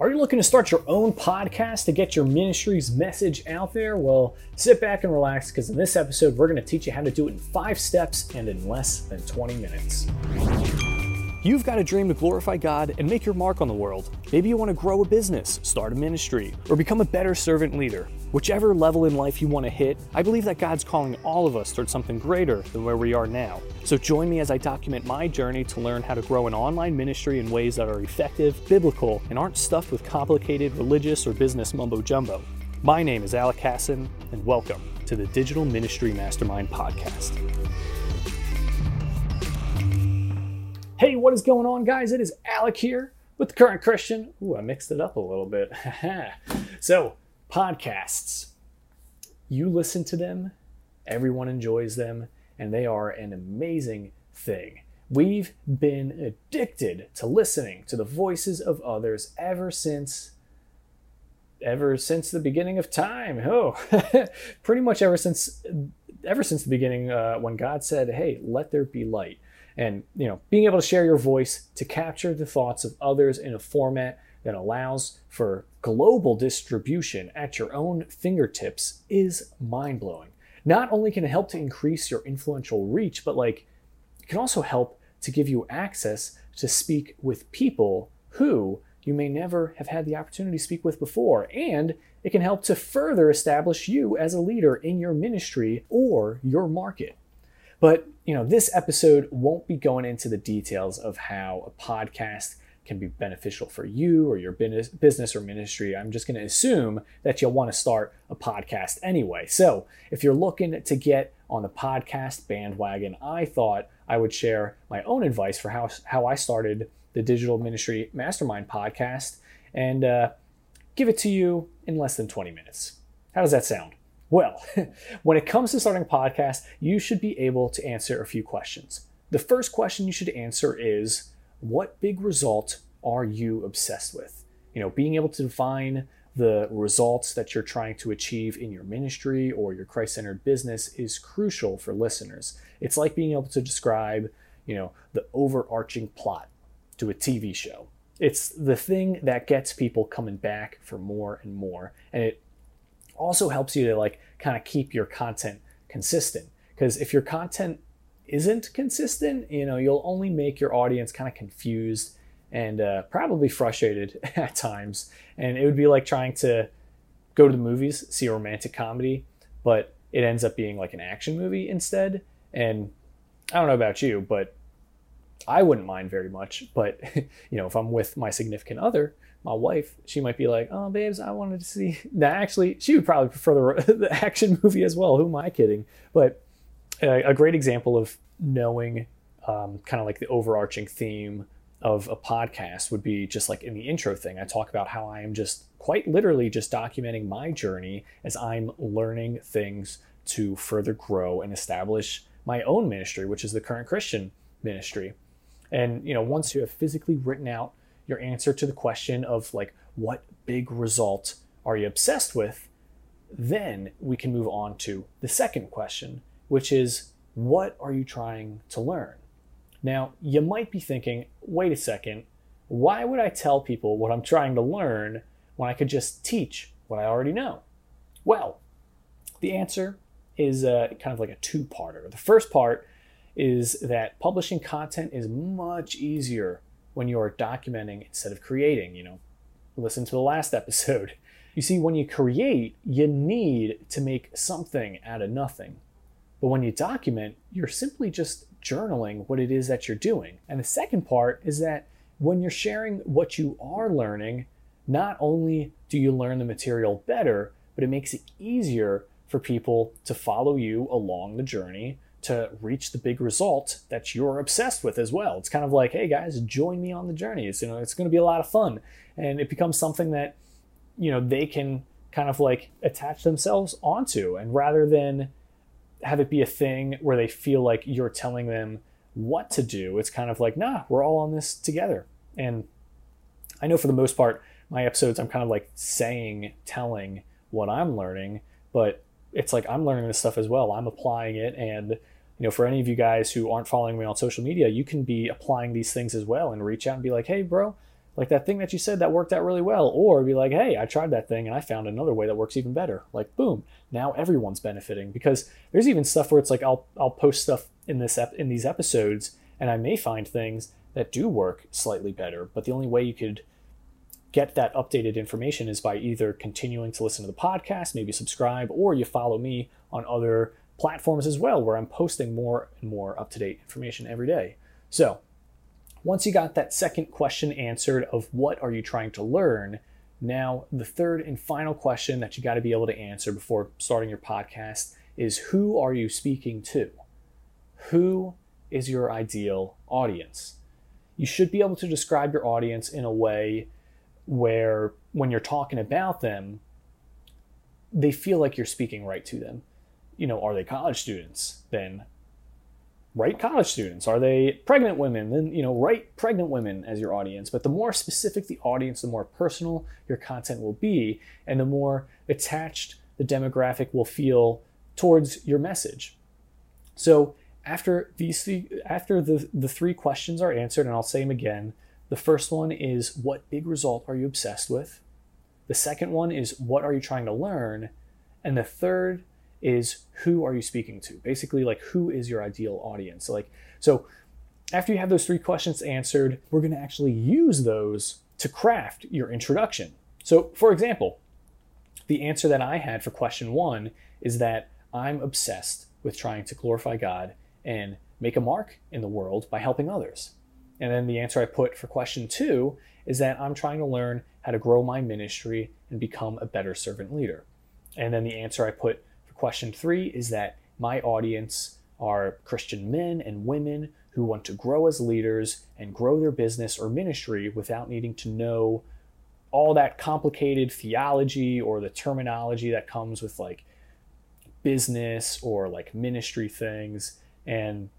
Are you looking to start your own podcast to get your ministry's message out there? Well, sit back and relax because in this episode, we're going to teach you how to do it in five steps and in less than 20 minutes. You've got a dream to glorify God and make your mark on the world. Maybe you want to grow a business, start a ministry, or become a better servant leader. Whichever level in life you want to hit, I believe that God's calling all of us towards something greater than where we are now. So join me as I document my journey to learn how to grow an online ministry in ways that are effective, biblical, and aren't stuffed with complicated religious or business mumbo jumbo. My name is Alec Casson, and welcome to the Digital Ministry Mastermind Podcast. Hey, what is going on, guys? It is Alec here with the Current Christian. Ooh, I mixed it up a little bit. so, podcasts. You listen to them, everyone enjoys them, and they are an amazing thing. We've been addicted to listening to the voices of others ever since ever since the beginning of time. Oh, pretty much ever since ever since the beginning uh, when God said, "Hey, let there be light." and you know being able to share your voice to capture the thoughts of others in a format that allows for global distribution at your own fingertips is mind-blowing. Not only can it help to increase your influential reach but like it can also help to give you access to speak with people who you may never have had the opportunity to speak with before and it can help to further establish you as a leader in your ministry or your market. But, you know, this episode won't be going into the details of how a podcast can be beneficial for you or your business or ministry. I'm just going to assume that you'll want to start a podcast anyway. So, if you're looking to get on the podcast bandwagon, I thought I would share my own advice for how, how I started the Digital Ministry Mastermind podcast and uh, give it to you in less than 20 minutes. How does that sound? Well, when it comes to starting a podcast, you should be able to answer a few questions. The first question you should answer is what big result are you obsessed with? You know, being able to define the results that you're trying to achieve in your ministry or your Christ centered business is crucial for listeners. It's like being able to describe, you know, the overarching plot to a TV show. It's the thing that gets people coming back for more and more. And it also helps you to like kind of keep your content consistent because if your content isn't consistent you know you'll only make your audience kind of confused and uh, probably frustrated at times and it would be like trying to go to the movies see a romantic comedy but it ends up being like an action movie instead and i don't know about you but i wouldn't mind very much but you know if i'm with my significant other my wife, she might be like, "Oh, babes, I wanted to see." Now, actually, she would probably prefer the, the action movie as well. Who am I kidding? But a, a great example of knowing um, kind of like the overarching theme of a podcast would be just like in the intro thing. I talk about how I am just quite literally just documenting my journey as I'm learning things to further grow and establish my own ministry, which is the current Christian ministry. And you know, once you have physically written out your answer to the question of like what big result are you obsessed with, then we can move on to the second question, which is what are you trying to learn? Now, you might be thinking, wait a second, why would I tell people what I'm trying to learn when I could just teach what I already know? Well, the answer is kind of like a two parter. The first part is that publishing content is much easier when you're documenting instead of creating. You know, listen to the last episode. You see, when you create, you need to make something out of nothing. But when you document, you're simply just journaling what it is that you're doing. And the second part is that when you're sharing what you are learning, not only do you learn the material better, but it makes it easier for people to follow you along the journey to reach the big result that you're obsessed with as well. It's kind of like, hey guys, join me on the journey. It's you know, it's going to be a lot of fun, and it becomes something that you know they can kind of like attach themselves onto, and rather than have it be a thing where they feel like you're telling them what to do, it's kind of like, nah, we're all on this together. And I know for the most part, my episodes, I'm kind of like saying, telling what I'm learning, but it's like I'm learning this stuff as well. I'm applying it and you know, for any of you guys who aren't following me on social media, you can be applying these things as well and reach out and be like, hey, bro, like that thing that you said that worked out really well or be like hey i tried that thing and i found another way that works even better. Like boom now everyone's benefiting because there's even stuff where it's like i'll i'll post stuff in this ep- in these episodes and i may find things that do work slightly better but the only way you could get that updated information is by either continuing to listen to the podcast maybe subscribe or you follow me on other platforms as well where i'm posting more and more up-to-date information every day. So once you got that second question answered of what are you trying to learn, now the third and final question that you got to be able to answer before starting your podcast is who are you speaking to? Who is your ideal audience? You should be able to describe your audience in a way where when you're talking about them, they feel like you're speaking right to them. You know, are they college students? Then write college students? Are they pregnant women? Then you know write pregnant women as your audience. But the more specific the audience the more personal your content will be and the more attached the demographic will feel towards your message. So after these after the the three questions are answered and I'll say them again the first one is what big result are you obsessed with? The second one is what are you trying to learn? And the third is who are you speaking to? Basically, like who is your ideal audience? Like, so after you have those three questions answered, we're going to actually use those to craft your introduction. So, for example, the answer that I had for question one is that I'm obsessed with trying to glorify God and make a mark in the world by helping others. And then the answer I put for question two is that I'm trying to learn how to grow my ministry and become a better servant leader. And then the answer I put Question three is that my audience are Christian men and women who want to grow as leaders and grow their business or ministry without needing to know all that complicated theology or the terminology that comes with like business or like ministry things. And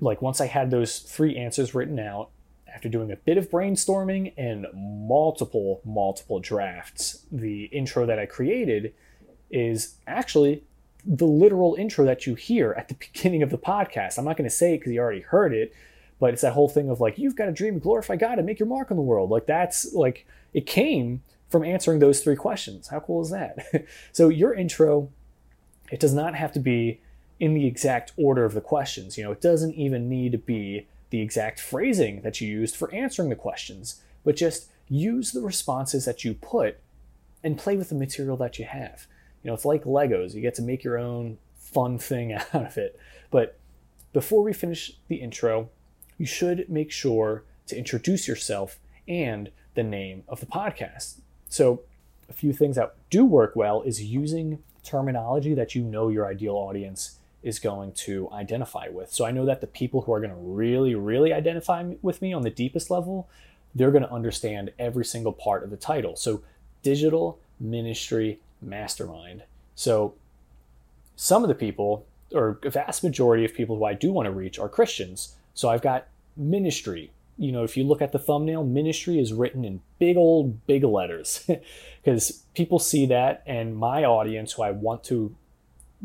like once I had those three answers written out, after doing a bit of brainstorming and multiple, multiple drafts, the intro that I created is actually the literal intro that you hear at the beginning of the podcast. I'm not going to say it because you already heard it, but it's that whole thing of like, you've got a dream, glorify God, and make your mark on the world. Like, that's like, it came from answering those three questions. How cool is that? so, your intro, it does not have to be in the exact order of the questions. You know, it doesn't even need to be the exact phrasing that you used for answering the questions, but just use the responses that you put and play with the material that you have. You know, it's like Legos. You get to make your own fun thing out of it. But before we finish the intro, you should make sure to introduce yourself and the name of the podcast. So, a few things that do work well is using terminology that you know your ideal audience is going to identify with. So, I know that the people who are going to really, really identify with me on the deepest level, they're going to understand every single part of the title. So, digital ministry mastermind. So some of the people, or a vast majority of people who I do want to reach, are Christians. So I've got ministry. You know, if you look at the thumbnail, ministry is written in big old big letters because people see that, and my audience, who I want to,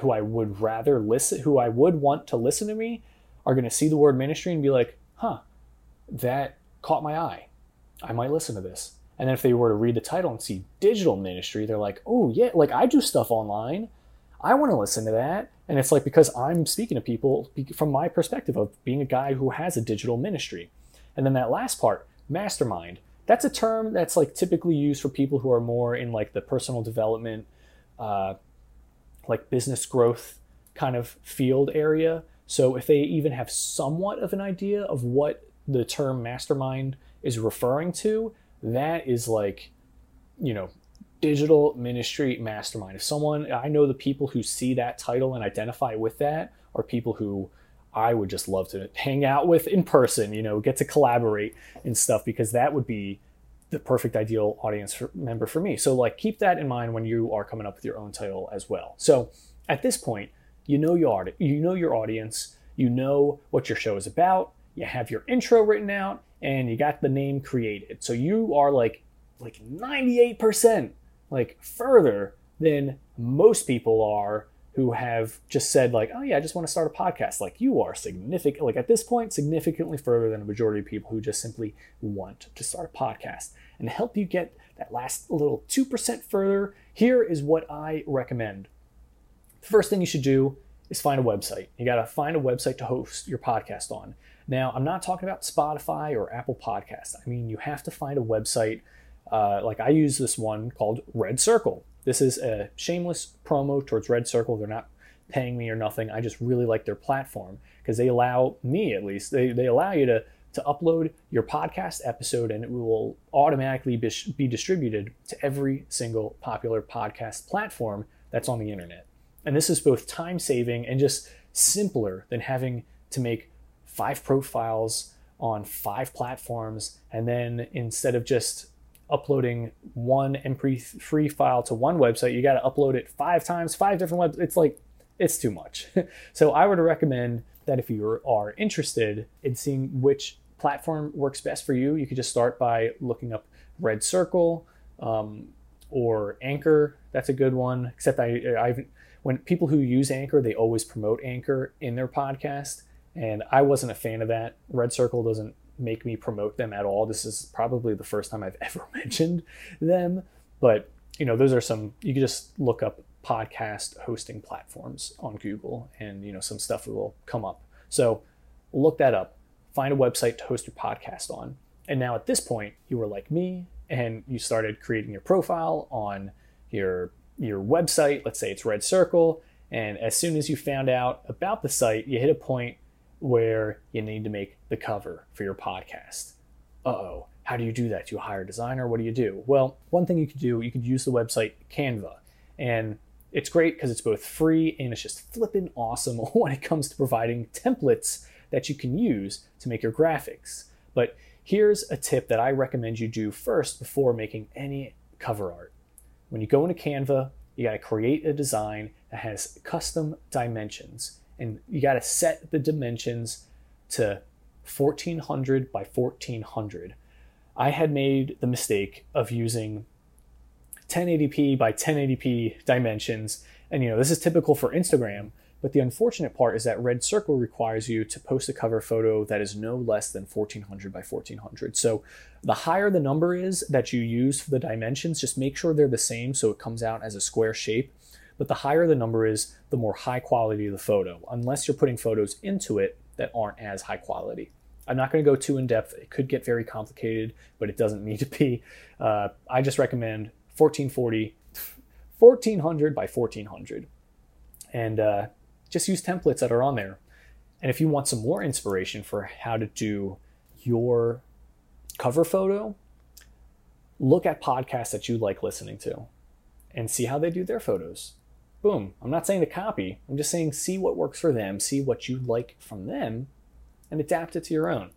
who I would rather listen, who I would want to listen to me, are going to see the word ministry and be like, huh, that caught my eye. I might listen to this. And then if they were to read the title and see digital ministry, they're like, oh, yeah, like I do stuff online. I want to listen to that. And it's like because I'm speaking to people from my perspective of being a guy who has a digital ministry. And then that last part, mastermind, that's a term that's like typically used for people who are more in like the personal development, uh, like business growth kind of field area. So if they even have somewhat of an idea of what the term mastermind is referring to, that is like, you know, digital ministry mastermind. If someone, I know the people who see that title and identify with that are people who I would just love to hang out with in person, you know, get to collaborate and stuff because that would be the perfect ideal audience for, member for me. So like keep that in mind when you are coming up with your own title as well. So at this point, you know your you know your audience, you know what your show is about, you have your intro written out, and you got the name created. So you are like like 98% like further than most people are who have just said like, "Oh yeah, I just want to start a podcast." Like you are significant like at this point significantly further than a majority of people who just simply want to start a podcast. And to help you get that last little 2% further, here is what I recommend. The first thing you should do is find a website. You got to find a website to host your podcast on. Now, I'm not talking about Spotify or Apple Podcast. I mean, you have to find a website. Uh, like I use this one called Red Circle. This is a shameless promo towards Red Circle. They're not paying me or nothing. I just really like their platform because they allow me, at least, they, they allow you to, to upload your podcast episode and it will automatically be, be distributed to every single popular podcast platform that's on the internet. And this is both time saving and just simpler than having to make five profiles on five platforms. And then instead of just uploading one MP3 file to one website, you got to upload it five times, five different websites. It's like, it's too much. so I would recommend that if you are interested in seeing which platform works best for you, you could just start by looking up Red Circle um, or Anchor. That's a good one. Except I, I've when people who use Anchor, they always promote Anchor in their podcast, and I wasn't a fan of that. Red Circle doesn't make me promote them at all. This is probably the first time I've ever mentioned them, but you know, those are some you can just look up podcast hosting platforms on Google and you know some stuff will come up. So look that up. Find a website to host your podcast on. And now at this point, you were like me and you started creating your profile on your your website, let's say it's Red Circle, and as soon as you found out about the site, you hit a point where you need to make the cover for your podcast. Uh oh, how do you do that? Do you hire a designer? What do you do? Well, one thing you could do, you could use the website Canva. And it's great because it's both free and it's just flipping awesome when it comes to providing templates that you can use to make your graphics. But here's a tip that I recommend you do first before making any cover art. When you go into Canva, you got to create a design that has custom dimensions and you got to set the dimensions to 1400 by 1400. I had made the mistake of using 1080p by 1080p dimensions, and you know, this is typical for Instagram, but the unfortunate part is that Red Circle requires you to post a cover photo that is no less than 1400 by 1400. So the higher the number is that you use for the dimensions, just make sure they're the same so it comes out as a square shape. But the higher the number is, the more high quality the photo, unless you're putting photos into it that aren't as high quality. I'm not going to go too in depth. It could get very complicated, but it doesn't need to be. Uh, I just recommend 1440, 1400 by 1400. And uh, just use templates that are on there. And if you want some more inspiration for how to do your cover photo, look at podcasts that you like listening to and see how they do their photos. Boom. I'm not saying to copy, I'm just saying see what works for them, see what you like from them, and adapt it to your own.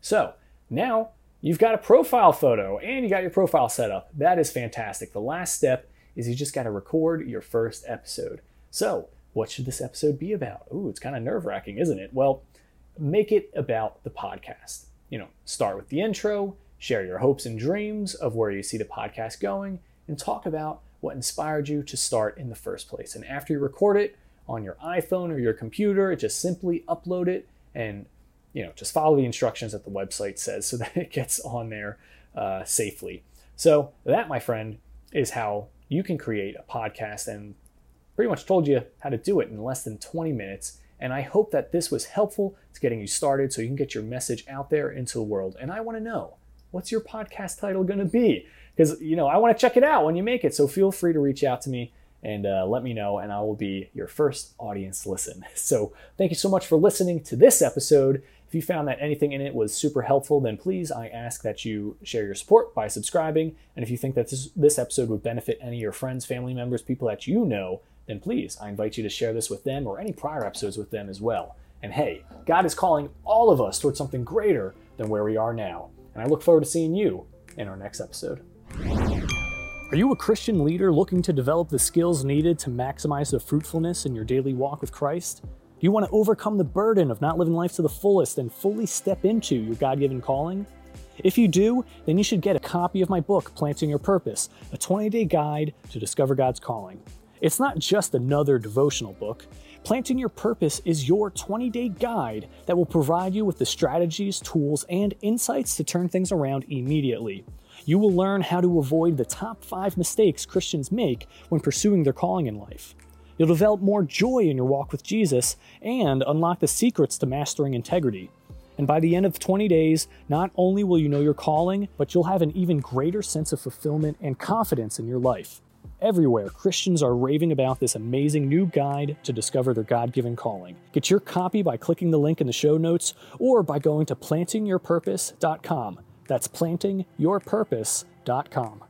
So now you've got a profile photo and you got your profile set up. That is fantastic. The last step is you just got to record your first episode. So what should this episode be about? Ooh, it's kind of nerve wracking, isn't it? Well, make it about the podcast. You know, start with the intro, share your hopes and dreams of where you see the podcast going, and talk about what inspired you to start in the first place. And after you record it on your iPhone or your computer, just simply upload it and you know just follow the instructions that the website says so that it gets on there uh, safely. So that, my friend, is how you can create a podcast and pretty much told you how to do it in less than 20 minutes. And I hope that this was helpful to getting you started so you can get your message out there into the world. And I want to know what's your podcast title going to be? Because, you know, I want to check it out when you make it. So feel free to reach out to me and uh, let me know, and I will be your first audience listen. So thank you so much for listening to this episode. If you found that anything in it was super helpful, then please, I ask that you share your support by subscribing. And if you think that this, this episode would benefit any of your friends, family members, people that you know, then please, I invite you to share this with them or any prior episodes with them as well. And hey, God is calling all of us towards something greater than where we are now. And I look forward to seeing you in our next episode. Are you a Christian leader looking to develop the skills needed to maximize the fruitfulness in your daily walk with Christ? Do you want to overcome the burden of not living life to the fullest and fully step into your God given calling? If you do, then you should get a copy of my book, Planting Your Purpose, a 20 day guide to discover God's calling. It's not just another devotional book. Planting Your Purpose is your 20 day guide that will provide you with the strategies, tools, and insights to turn things around immediately. You will learn how to avoid the top five mistakes Christians make when pursuing their calling in life. You'll develop more joy in your walk with Jesus and unlock the secrets to mastering integrity. And by the end of 20 days, not only will you know your calling, but you'll have an even greater sense of fulfillment and confidence in your life. Everywhere, Christians are raving about this amazing new guide to discover their God given calling. Get your copy by clicking the link in the show notes or by going to plantingyourpurpose.com. That's plantingyourpurpose.com.